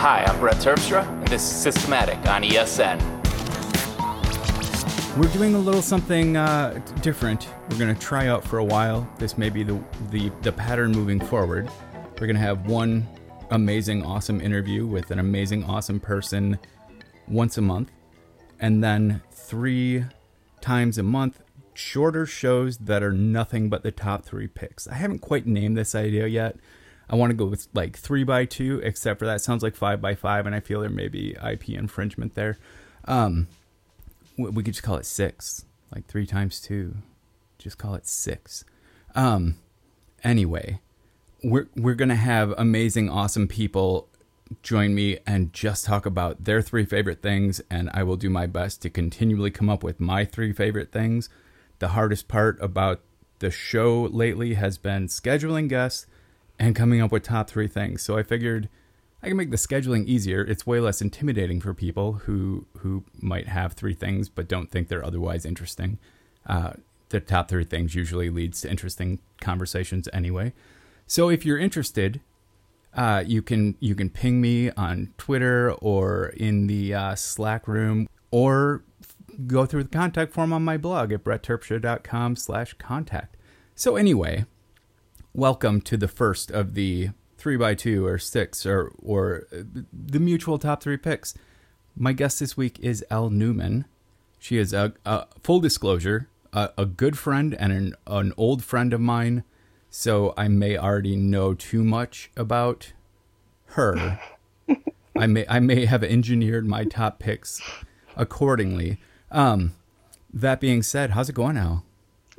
Hi, I'm Brett Terpstra, and this is Systematic on ESN. We're doing a little something uh, different. We're going to try out for a while. This may be the, the, the pattern moving forward. We're going to have one amazing, awesome interview with an amazing, awesome person once a month, and then three times a month, shorter shows that are nothing but the top three picks. I haven't quite named this idea yet. I want to go with like three by two, except for that sounds like five by five, and I feel there may be IP infringement there. Um, we could just call it six, like three times two. Just call it six. Um, anyway, we're we're gonna have amazing, awesome people join me and just talk about their three favorite things, and I will do my best to continually come up with my three favorite things. The hardest part about the show lately has been scheduling guests and coming up with top three things. So I figured I can make the scheduling easier. It's way less intimidating for people who who might have three things but don't think they're otherwise interesting. Uh, the top three things usually leads to interesting conversations anyway. So if you're interested, uh, you can you can ping me on Twitter or in the uh, Slack room, or go through the contact form on my blog at brettterpstra.com slash contact. So anyway, welcome to the first of the three by two or six or or the mutual top three picks. My guest this week is Elle Newman. She is a, a full disclosure, a, a, good friend and an, an old friend of mine. So I may already know too much about her. I may I may have engineered my top picks accordingly. Um, that being said, how's it going now?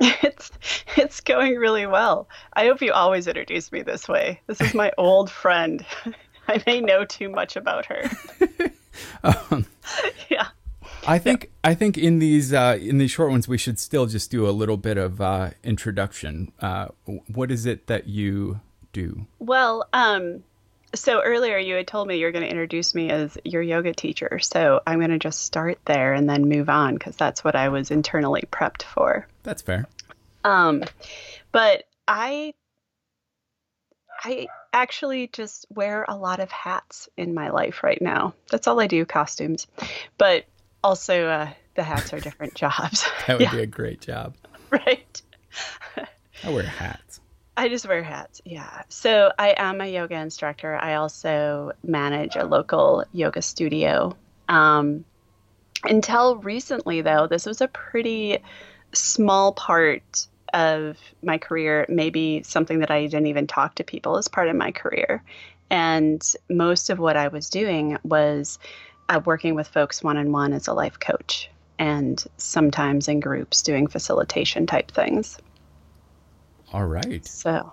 It's it's going really well. I hope you always introduce me this way. This is my old friend. I may know too much about her. um, yeah. I think yeah. I think in these uh, in these short ones we should still just do a little bit of uh, introduction. Uh, what is it that you do? Well, um, so earlier you had told me you're going to introduce me as your yoga teacher. So I'm going to just start there and then move on because that's what I was internally prepped for. That's fair. Um, but I, I actually just wear a lot of hats in my life right now. That's all I do, costumes. But also, uh, the hats are different jobs. that would yeah. be a great job. Right. I wear hats. I just wear hats. Yeah. So I am a yoga instructor. I also manage a local yoga studio. Um, until recently, though, this was a pretty small part of my career, maybe something that I didn't even talk to people as part of my career. And most of what I was doing was uh, working with folks one on one as a life coach and sometimes in groups doing facilitation type things. All right. So,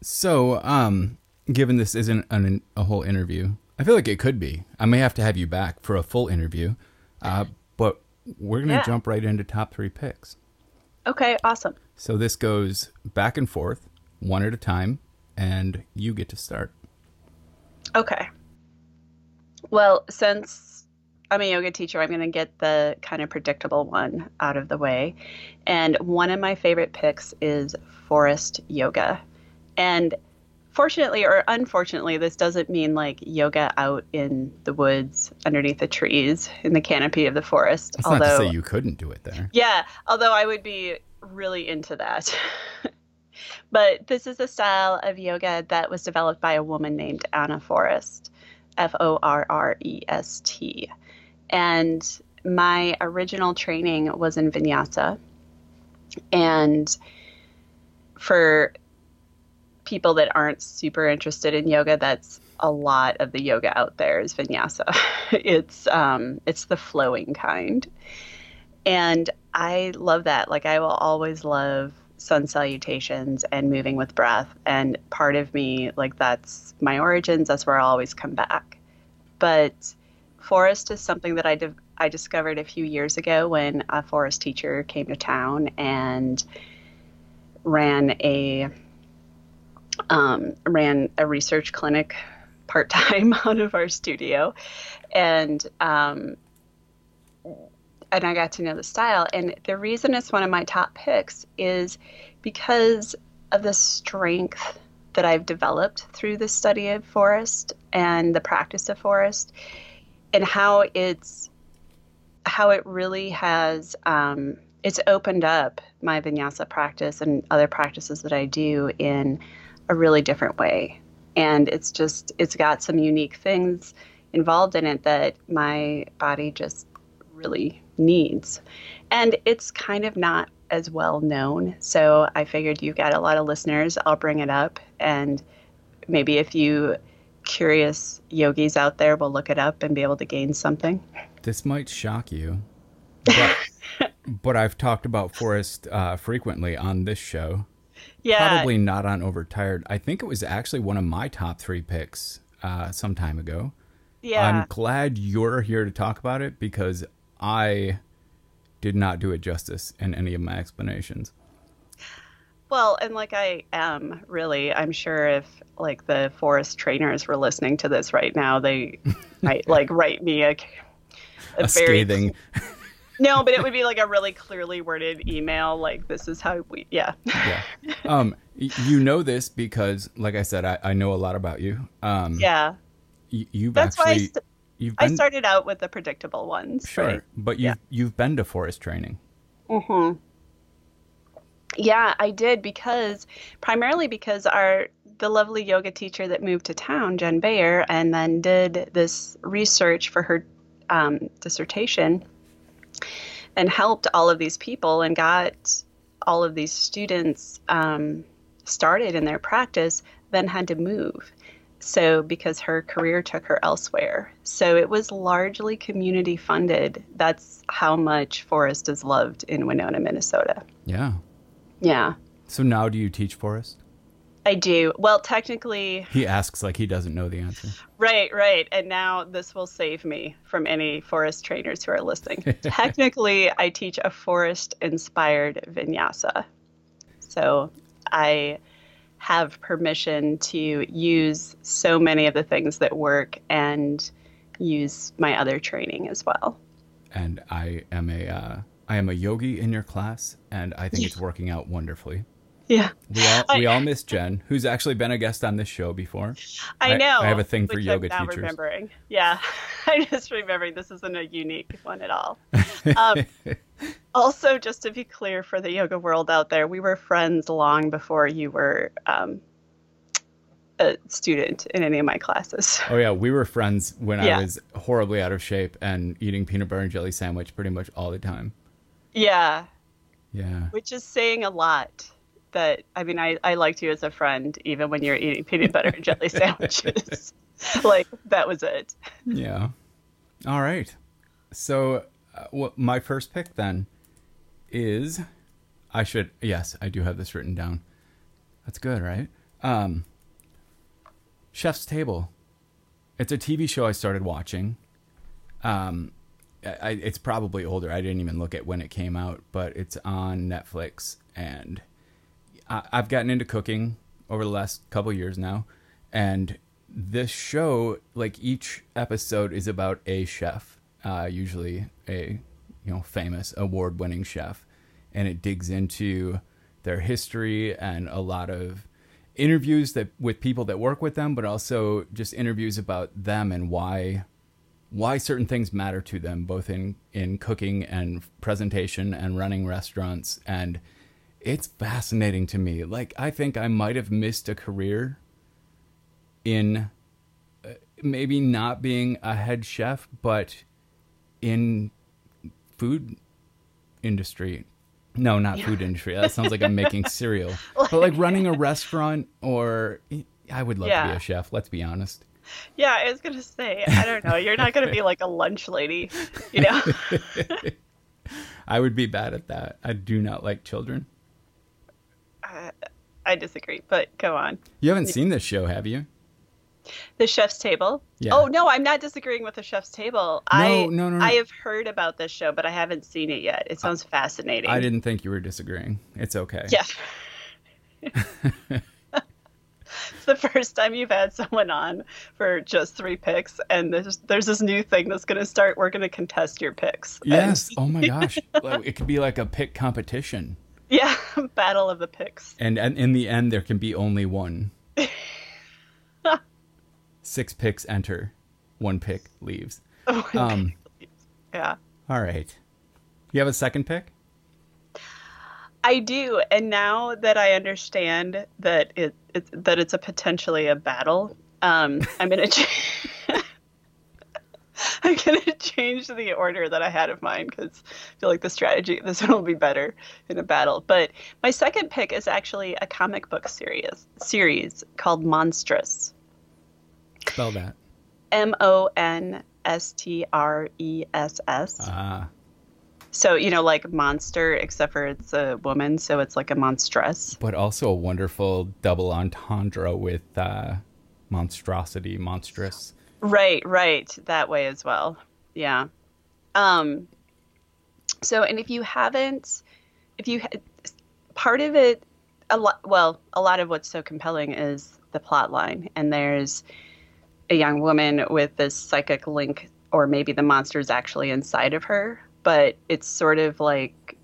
so um, given this isn't an, a whole interview, I feel like it could be. I may have to have you back for a full interview, uh, but we're gonna yeah. jump right into top three picks. Okay, awesome. So this goes back and forth, one at a time, and you get to start. Okay. Well, since I'm a yoga teacher, I'm going to get the kind of predictable one out of the way. And one of my favorite picks is Forrest yoga. And fortunately or unfortunately, this doesn't mean like yoga out in the woods underneath the trees in the canopy of the forest. That's although, not to say you couldn't do it there. Yeah, although I would be really into that. but this is a style of yoga that was developed by a woman named Ana Forrest, F O R R E S T. And my original training was in vinyasa. And for people that aren't super interested in yoga, that's a lot of the yoga out there is vinyasa. it's um, it's the flowing kind, and I love that. Like I will always love sun salutations and moving with breath. And part of me, like that's my origins. That's where I'll always come back. But Forrest is something that I di- I discovered a few years ago when a Forrest teacher came to town and ran a um, ran a research clinic part time out of our studio, and um, and I got to know the style. And the reason it's one of my top picks is because of the strength that I've developed through the study of Forrest and the practice of Forrest, and how it's how it really has um, it's opened up my vinyasa practice and other practices that I do in a really different way. And it's just it's got some unique things involved in it that my body just really needs. And it's kind of not as well known. So I figured you've got a lot of listeners. I'll bring it up. And maybe if you curious yogis out there will look it up and be able to gain something. This might shock you, but, but I've talked about Forrest uh, frequently on this show. Yeah. Probably not on Overtired. I think it was actually one of my top three picks uh, some time ago. Yeah. I'm glad you're here to talk about it because I did not do it justice in any of my explanations. Well, and like I am really, I'm sure if like the Forrest trainers were listening to this right now, they might like write me a, a, A very scathing. no, but it would be like a really clearly worded email. Like this is how we, yeah, yeah. Um, you know this because, like I said, I, I know a lot about you. Um, yeah. y- you've That's why I, actually st- you've I started out with the predictable ones. sure, right? but you've Yeah. you've been to Forrest training. hmm Yeah, I did because primarily because our the lovely yoga teacher that moved to town, Jen Bayer, and then did this research for her um, dissertation and helped all of these people and got all of these students um, started in their practice, then had to move. So, because her career took her elsewhere. So, it was largely community funded. That's how much Forrest is loved in Winona, Minnesota. Yeah. Yeah, So now do you teach Forrest? I do. Well, technically, He asks like he doesn't know the answer. right, right. And now this will save me from any Forrest trainers who are listening. technically, I teach a Forrest inspired vinyasa. So, I have permission to use so many of the things that work and use my other training as well. And I am a uh, I am a yogi in your class, and I think it's working out wonderfully. Yeah, We all I- we all miss Jen, who's actually been a guest on this show before. I I- know. I have a thing for yoga I'm now teachers. remembering. Yeah, I'm just remembering this isn't a unique one at all. Um, also, just to be clear for the yoga world out there, we were friends long before you were um, a student in any of my classes. Oh yeah, we were friends when Yeah. I was horribly out of shape and eating peanut butter and jelly sandwich pretty much all the time. Yeah, Yeah. which is saying a lot. That I mean, I, I liked you as a friend even when you were eating peanut butter and jelly sandwiches. like that was it. Yeah. All right. So, uh, what my first pick then is I should yes, I do have this written down. That's good, right? Um Chef's Table. It's a TV show I started watching. Um I, it's probably older. I didn't even look at when it came out, but it's on Netflix and I, I've gotten into cooking over the last couple years now, and this show, like each episode, is about a chef, uh, usually a you know famous award-winning chef, and it digs into their history and a lot of interviews that with people that work with them, but also just interviews about them and why why certain things matter to them, both in in cooking and presentation and running restaurants and it's fascinating to me. Like I think I might have missed a career in uh, maybe not being a head chef, but in food industry. No, not food industry. That sounds like I'm making cereal. But like running a restaurant or I would love to be a chef, let's be honest. Yeah, I was gonna say, I don't know. You're not gonna be like a lunch lady, you know? I would be bad at that. I do not like children. I, I disagree, but go on. You haven't seen this show, have you? The chef's table. Yeah. Oh no, I'm not disagreeing with the chef's table. I no, no, no. I have heard about this show, but I haven't seen it yet. It sounds fascinating. I didn't think you were disagreeing. It's okay. Yeah. it's the first time you've had someone on for just three picks, and there's there's this new thing that's going to start. We're going to contest your picks. And- Yes. Oh my gosh. It could be like a pick competition. yeah, battle of the picks. And, and in the end, there can be only one. Six picks enter, one pick leaves. Oh, Um, yeah. all right. You have a second pick? I do, and now that I understand that it, it's that it's a potentially a battle, um, I'm gonna ch- I'm gonna change the order that I had of mine because I feel like the strategy this one will be better in a battle. But my second pick is actually a comic book series series called Monstress. Spell that. M O N S T R E S S. Ah, So you know, like monster, except for it's a woman, so it's like a monstress. but also a wonderful double entendre with uh, monstrosity, monstrous. Right, right, that way as well. Yeah. Um so and if you haven't if you part of it a lot well, a lot of what's so compelling is the plot line and there's a young woman with this psychic link or maybe the monster's actually inside of her, but it's sort of like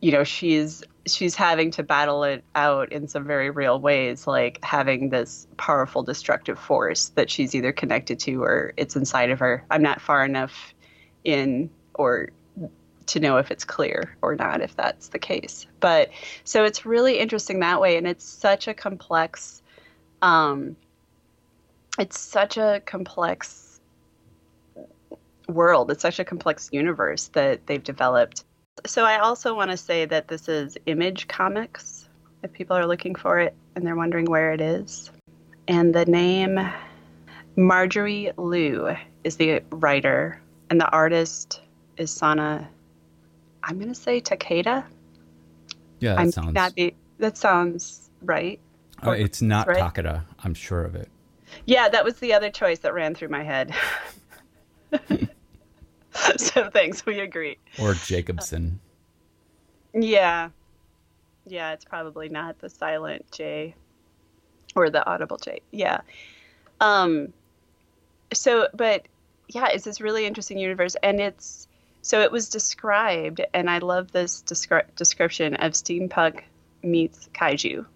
you know, she's she's having to battle it out in some very real ways, like having this powerful destructive force that she's either connected to or it's inside of her. I'm not far enough in or to know if it's clear or not if that's the case. But so it's really interesting that way and it's such a complex um it's such a complex world. It's such a complex universe that they've developed. So I also want to say that this is Image Comics, if people are looking for it and they're wondering where it is. And the name Marjorie Liu is the writer, and the artist is Sana. I'm going to say Takeda. Yeah, that I'm sounds. be, that sounds right. Uh, it's not right. Takeda. I'm sure of it. Yeah, that was the other choice that ran through my head. so thanks, we agree. Or Jacobson. Yeah. Yeah, it's probably not the silent J or the audible J. Yeah. Um so but yeah, it's this really interesting universe and it's so it was described and I love this descri- description of steampunk meets kaiju.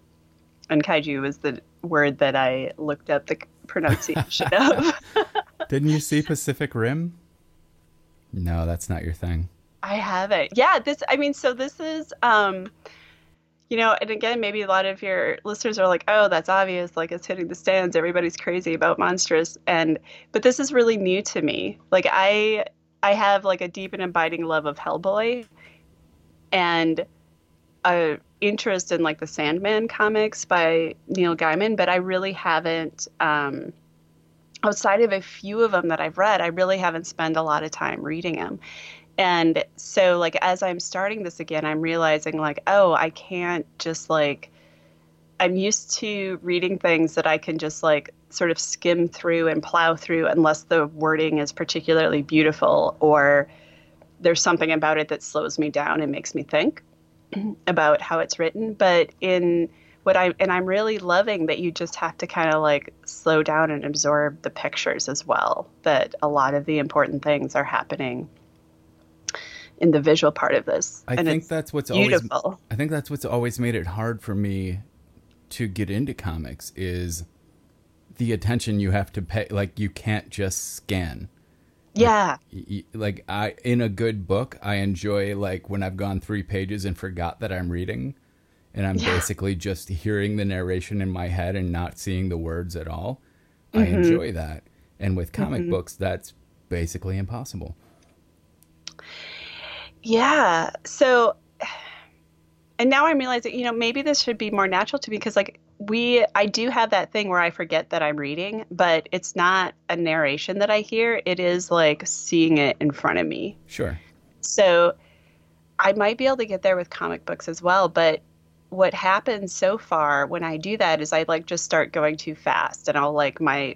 And kaiju was the word that I looked up the pronunciation of. Didn't you see Pacific Rim? No, that's not your thing. I haven't. Yeah, this I mean, so this is um you know, and again, maybe a lot of your listeners are like, "Oh, that's obvious, like it's hitting the stands. Everybody's crazy about Monstress." And but this is really new to me. Like I I have like a deep and abiding love of Hellboy and a interest in like the Sandman comics by Neil Gaiman, but I really haven't um outside of a few of them that I've read, I really haven't spent a lot of time reading them. And so, like, as I'm starting this again, I'm realizing, like, oh, I can't just, like, I'm used to reading things that I can just, like, sort of skim through and plow through unless the wording is particularly beautiful or there's something about it that slows me down and makes me think about how it's written. But in what I, and I'm really loving that you just have to kind of like slow down and absorb the pictures as well, that a lot of the important things are happening in the visual part of this. I and think that's what's beautiful. always I think that's what's always made it hard for me to get into comics is the attention you have to pay like you can't just scan. Yeah. Y- Like I in a good book, I enjoy like when I've gone 3 pages and forgot that I'm reading and I'm Yeah. basically just hearing the narration in my head and not seeing the words at all. I Mm-hmm. enjoy that. And with comic books that's basically impossible. Yeah. So, and now I'm realizing, you know, maybe this should be more natural to me because, like, we, I do have that thing where I forget that I'm reading, but it's not a narration that I hear. It is like seeing it in front of me. Sure. So I might be able to get there with comic books as well. But what happens so far when I do that is I like just start going too fast and I'll like my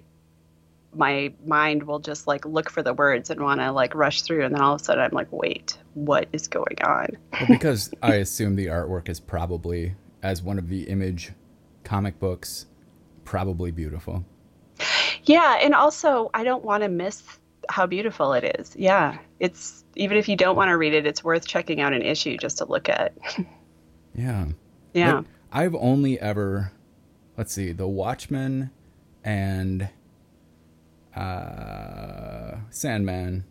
my mind will just like look for the words and want to like rush through and then all of a sudden I'm like wait what is going on Well, because I assume the artwork is probably, as one of the image comic books, probably beautiful. yeah and also I don't want to miss how beautiful it is yeah it's even if you don't want to read it it's worth checking out an issue just to look at Yeah. yeah But I've only ever, let's see, The Watchmen and uh, Sandman.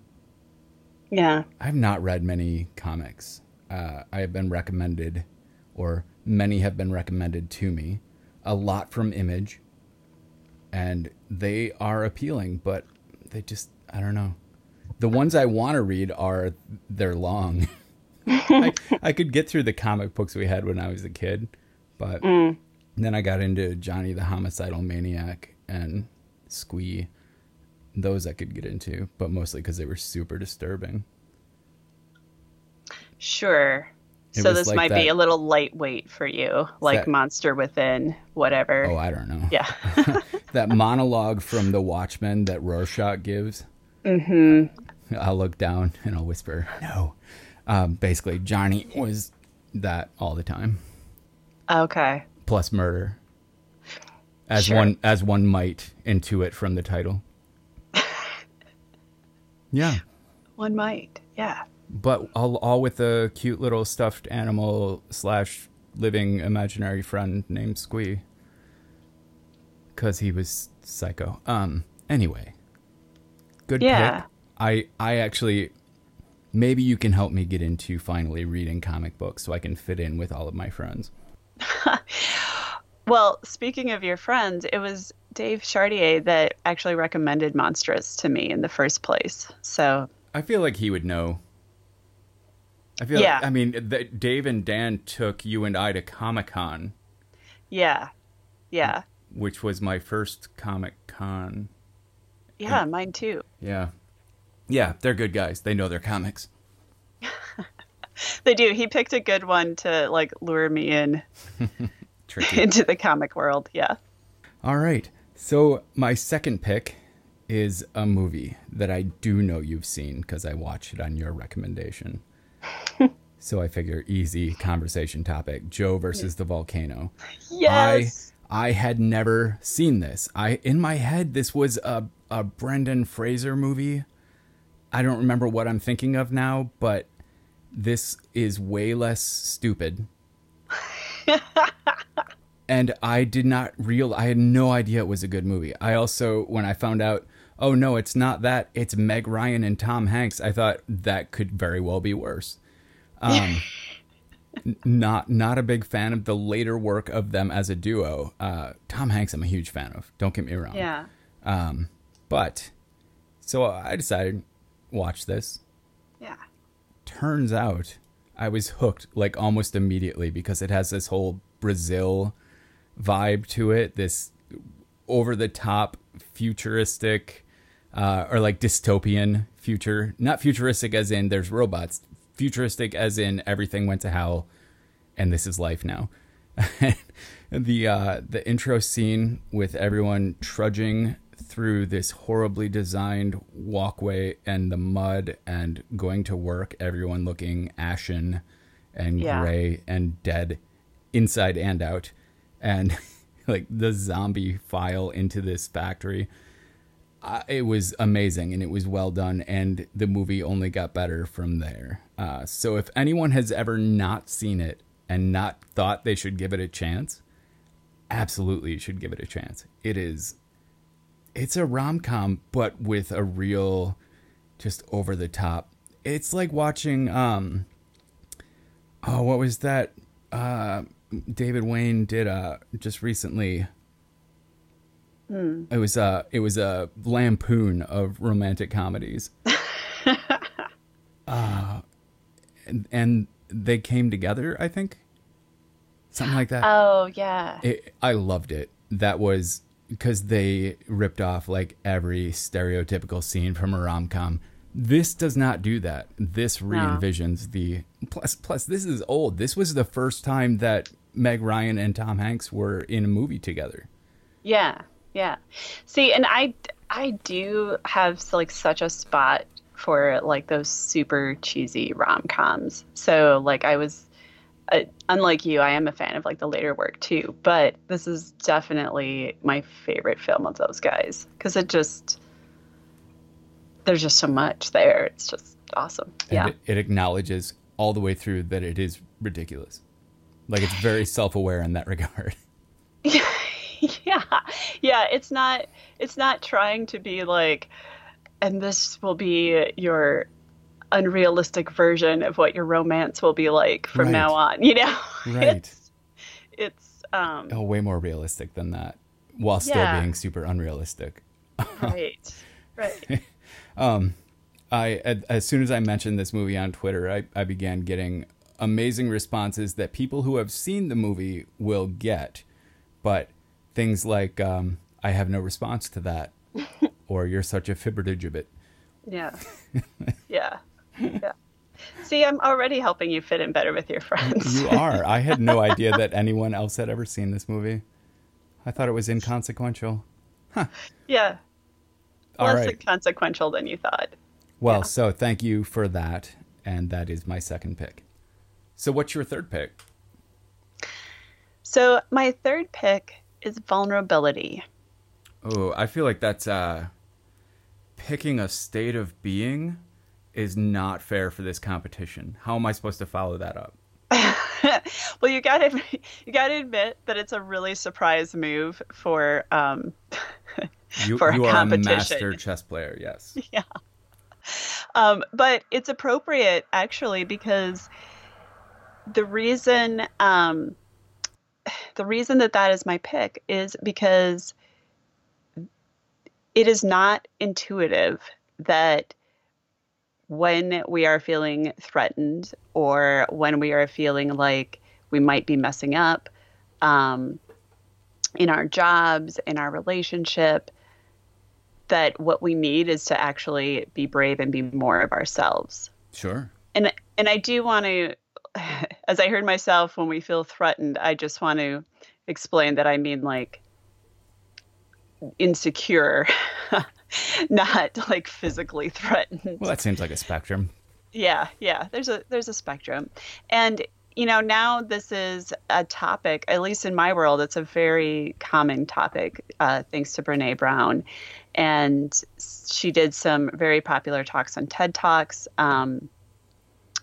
Yeah. I've not read many comics. Uh, I have been recommended, or many have been recommended to me, a lot from Image, and they are appealing, but they just, I don't know. The ones I want to read are, they're long. I, I could get through the comic books we had when I was a kid, but mm. then I got into Johnny the Homicidal Maniac and Squee. Those I could get into, but mostly because they were super disturbing. Sure. So this like might be a little lightweight for you, like That- Monster Within, whatever. Oh, I don't know. yeah. that monologue from The Watchmen that Rorschach gives. Mm-hmm. I'll look down and I'll whisper, "No." Um, basically, Johnny was that all the time, okay. plus murder, as Sure. one as one might intuit from the title. yeah, One might. Yeah. But all all with a cute little stuffed animal slash living imaginary friend named Squee, because he was psycho. Um. Anyway, good Yeah. pick. I I actually maybe you can help me get into finally reading comic books so I can fit in with all of my friends. Well, speaking of your friends, it was Dave Chartier that actually recommended Monstress to me in the first place. So, I feel like he would know. I feel Yeah. like, I mean, that Dave and Dan took you and I to Comic Con, yeah. Yeah. which was my first Comic Con. Yeah, mine too. Yeah. Yeah, they're good guys. They know their comics. They do. He picked a good one to like lure me in into the comic world. Yeah. All right. So, my second pick is a movie that I do know you've seen because I watched it on your recommendation. So, I figure easy conversation topic Joe versus the volcano. Yes. I I had never seen this. I in my head this was a a Brendan Fraser movie. I don't remember what I'm thinking of now, but this is way less stupid. and I did not real I had no idea it was a good movie. I also when I found out, oh no, it's not that, it's Meg Ryan and Tom Hanks, I thought that could very well be worse. Um not not a big fan of the later work of them as a duo. Uh, Tom Hanks, I'm a huge fan of. Don't get me wrong. yeah. Um, but so I decided watch this. Yeah. Turns out I was hooked like almost immediately because it has this whole Brazil vibe to it. This over the top futuristic uh, or like dystopian future. Not futuristic as in there's robots. Futuristic as in everything went to hell and this is life now. the uh, the intro scene with everyone trudging through this horribly designed walkway and the mud and going to work, everyone looking ashen and Yeah. gray and dead inside and out. And like the zombie file into this factory. It was amazing and it was well done, and the movie only got better from there. Uh, so, if anyone has ever not seen it and not thought they should give it a chance, absolutely you should give it a chance. It is, it's a rom com, but with a real, just over the top. It's like watching, um, oh, what was that? Uh, David Wain did uh just recently. It was a it was a lampoon of romantic comedies. uh, and, and they came together, I think. Something like that. Oh, yeah. It, I loved it. That was because they ripped off like every stereotypical scene from a rom com. This does not do that. This re envisions the plus. Plus, this is old. This was the first time that Meg Ryan and Tom Hanks were in a movie together. Yeah, yeah. See, and I I do have like such a spot for like those super cheesy rom coms. So like I was, uh, unlike you, I am a fan of like the later work too. But this is definitely my favorite film of those guys because it just there's just so much there. It's just awesome. And Yeah. it, it acknowledges all the way through that it is ridiculous. Like it's very self aware in that regard. Yeah it's not it's not trying to be like and this will be your unrealistic version of what your romance will be like from Right. now on, you know? Right. It's it's um Oh, way more realistic than that, while still Yeah. being super unrealistic. right. Right. um I as soon as I mentioned this movie on Twitter, I, I began getting amazing responses that people who have seen the movie will get, but things like um, "I have no response to that," or "You're such a flibbertigibbet." Yeah. Yeah. Yeah. See, I'm already helping you fit in better with your friends. You are. I had no idea that anyone else had ever seen this movie. I thought it was inconsequential. yeah. All Less right. inconsequential than you thought. Well, so thank you for that, and that is my second pick. So, what's your third pick? So my third pick is vulnerability. Oh, I feel like that's uh picking a state of being is not fair for this competition. How am I supposed to follow that up? well, you got to you got to admit that it's a really surprise move for um, You, For a you are a competition. master chess player, yes. Yeah. Um, but it's appropriate actually because the reason um, the reason that that is my pick is because it is not intuitive that when we are feeling threatened or when we are feeling like we might be messing up um, in our jobs, in our relationship, that what we need is to actually be brave and be more of ourselves. Sure. And and I do want to, as I heard myself when we feel threatened, I just want to explain that I mean like insecure, not like physically threatened. Well, that seems like a spectrum. Yeah, yeah. There's a there's a spectrum, and you know now this is a topic. At least in my world, it's a very common topic. Uh, thanks to Brene Brown, and she did some very popular talks on TED Talks. Um,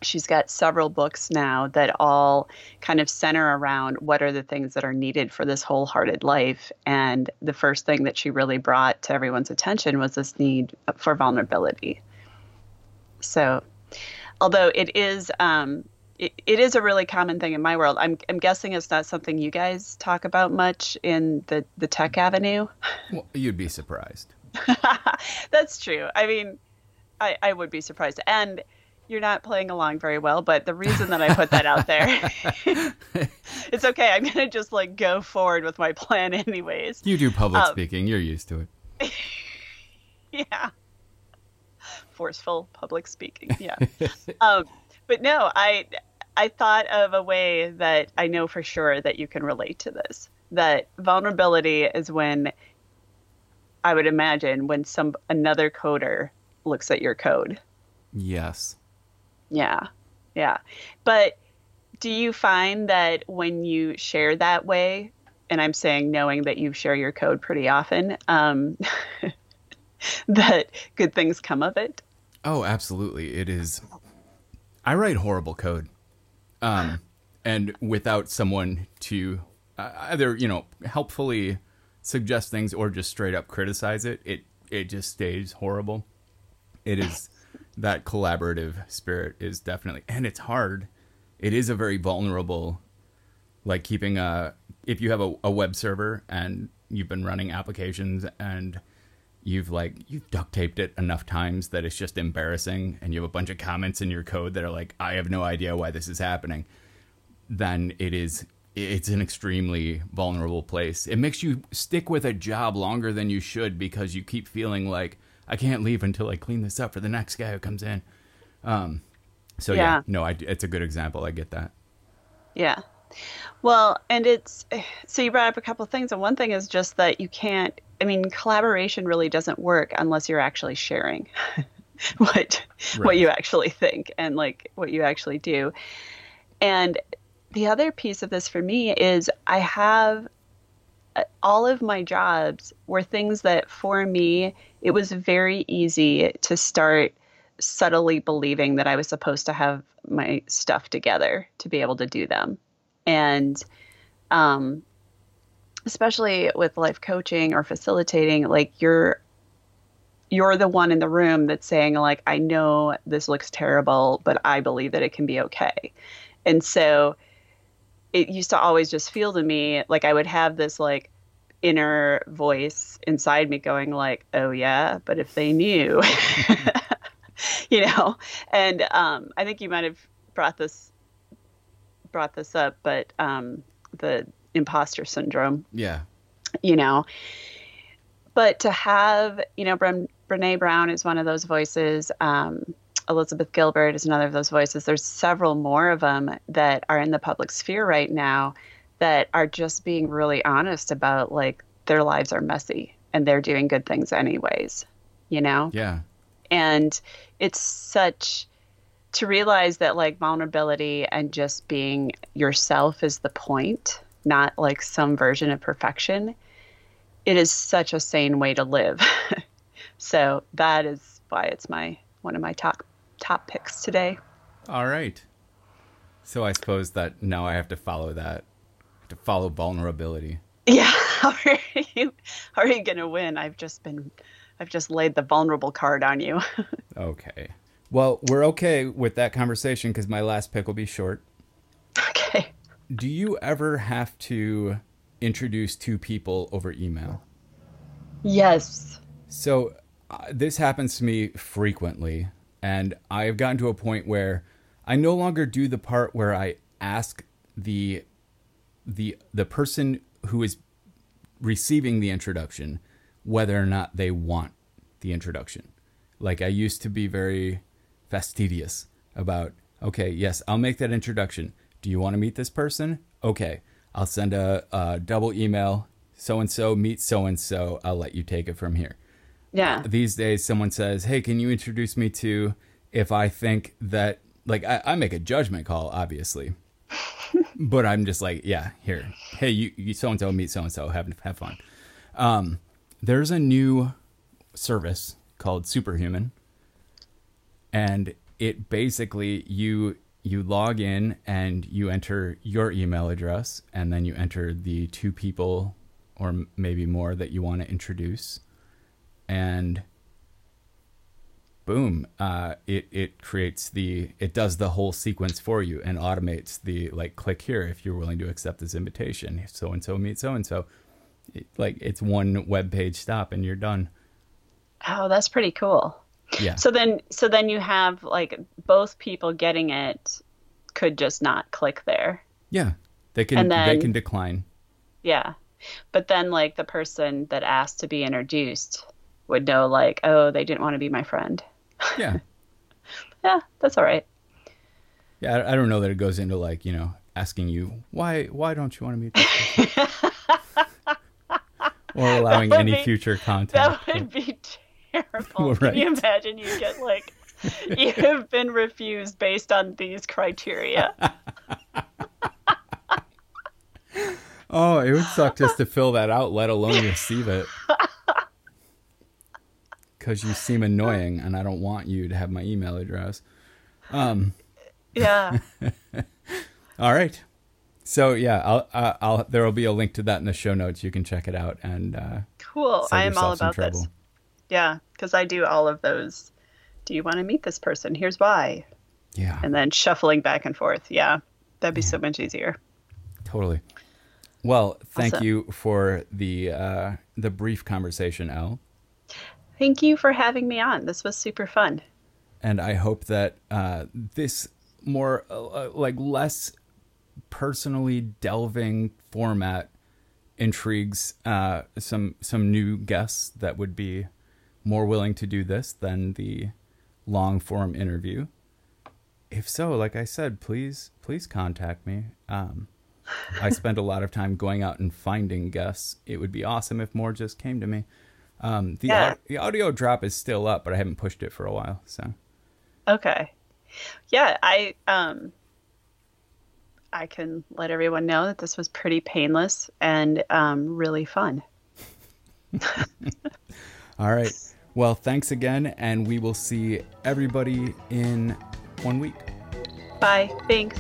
she's got several books now that all kind of center around what are the things that are needed for this wholehearted life. And the first thing that she really brought to everyone's attention was this need for vulnerability. So, although it is um, it, it is a really common thing in my world, I'm I'm guessing it's not something you guys talk about much in the the tech avenue. Well, you'd be surprised. That's true. I mean, I I would be surprised and. You're not playing along very well, but the reason that I put that out there, it's okay. I'm gonna just like go forward with my plan, anyways. You do public Um, speaking. You're used to it. yeah forceful public speaking yeah um, but no i i thought of a way that i know for sure that you can relate to this that vulnerability is when i would imagine when some another coder looks at your code Yes. Yeah yeah but do you find that when you share that way and i'm saying knowing that you share your code pretty often um, that good things come of it Oh, absolutely. It is. I write horrible code, um, and without someone to uh, either you know helpfully suggest things or just straight up criticize it, it it just stays horrible. It is that collaborative spirit is definitely, and it's hard. It is a very vulnerable, like keeping a if you have a, a web server and you've been running applications and you've like you've duct taped it enough times that it's just embarrassing and you have a bunch of comments in your code that are like i have no idea why this is happening then it is it's an extremely vulnerable place it makes you stick with a job longer than you should because you keep feeling like i can't leave until i clean this up for the next guy who comes in um so yeah, Yeah. no I, it's a good example i get that Yeah. Well, and it's so you brought up a couple of things, and one thing is just that you can't. I mean, collaboration really doesn't work unless you're actually sharing what what you actually think and like what you actually do. And the other piece of this for me is I have all of my jobs were things that for me it was very easy to start subtly believing that I was supposed to have my stuff together to be able to do them. And um, especially with life coaching or facilitating, like you're you're the one in the room that's saying like I know this looks terrible, but I believe that it can be okay. And so it used to always just feel to me like I would have this like inner voice inside me going like, "Oh yeah, but if they knew." you know. And um I think you might have brought this brought this up, but um the imposter syndrome, Yeah. you know. But to have, you know, Bren, Brene Brown is one of those voices. Um, Elizabeth Gilbert is another of those voices. There's several more of them that are in the public sphere right now that are just being really honest about like their lives are messy and they're doing good things anyways, you know? Yeah. and it's such to realize that like vulnerability and just being yourself is the point not like some version of perfection it is such a sane way to live so that is why it's my one of my top top picks today All right. So I suppose that now I have to follow that. To follow vulnerability. yeah how are you how are you gonna win i've just been i've just laid the vulnerable card on you Okay. Well, we're okay with that conversation because my last pick will be short. okay Do you ever have to introduce two people over email? yes So uh, this happens to me frequently, and I've gotten to a point where I no longer do the part where I ask the the the person who is receiving the introduction whether or not they want the introduction. Like I used to be very fastidious about, okay, yes, I'll make that introduction. Do you want to meet this person? Okay, I'll send a, a double email. So and so meet so and so. I'll let you take it from here. Yeah. These days, someone says, "Hey, can you introduce me to?" If I think that, like, I, I make a judgment call, obviously, but I'm just like, yeah, here, hey, you, you so and so meet so and so, have have fun. Um, there's a new service called Superhuman, and it basically you you log in and you enter your email address, and then you enter the two people or maybe more that you want to introduce, and boom uh, it, it creates the it does the whole sequence for you and automates the like click here if you're willing to accept this invitation. So and so meet so and so. Like it's one web page stop and you're done. Oh that's pretty cool. Yeah. So then, so then you have like both people getting it could just not click there. yeah. They can And they can decline. Yeah. But then like the person that asked to be introduced would know like, oh, they didn't want to be my friend. yeah Yeah, that's all right. yeah I, don't know that it goes into like you know asking you why why don't you want to meet or allowing any be- future contact That would be terrible. Right. Can you imagine you get like you have been refused based on these criteria? Oh, it would suck just to fill that out, let alone receive it. Because you seem annoying, and I don't want you to have my email address. Um. Yeah. All right. So yeah, I'll, uh, I'll there will be a link to that in the show notes. You can check it out and uh, Cool. I am all about trouble. this. Yeah, because I do all of those. Do you want to meet this person? Here's why. Yeah, And then shuffling back and forth. Yeah, that'd be so much easier. totally. Well, thank Awesome. you for the uh, the brief conversation, Elle. Thank you for having me on. This was super fun. and I hope that uh, this more uh, like less personally delving format intrigues uh, some some new guests that would be more willing to do this than the long form interview. If so, like I said, please please contact me. Um, I spend a lot of time going out and finding guests. It would be awesome if more just came to me. Um, the Yeah. au- the audio drop is still up, but I haven't pushed it for a while. So Okay. Yeah, I um I can let everyone know that this was pretty painless and um, really fun. All right. Well, thanks again, and we will see everybody in one week. Bye. Thanks.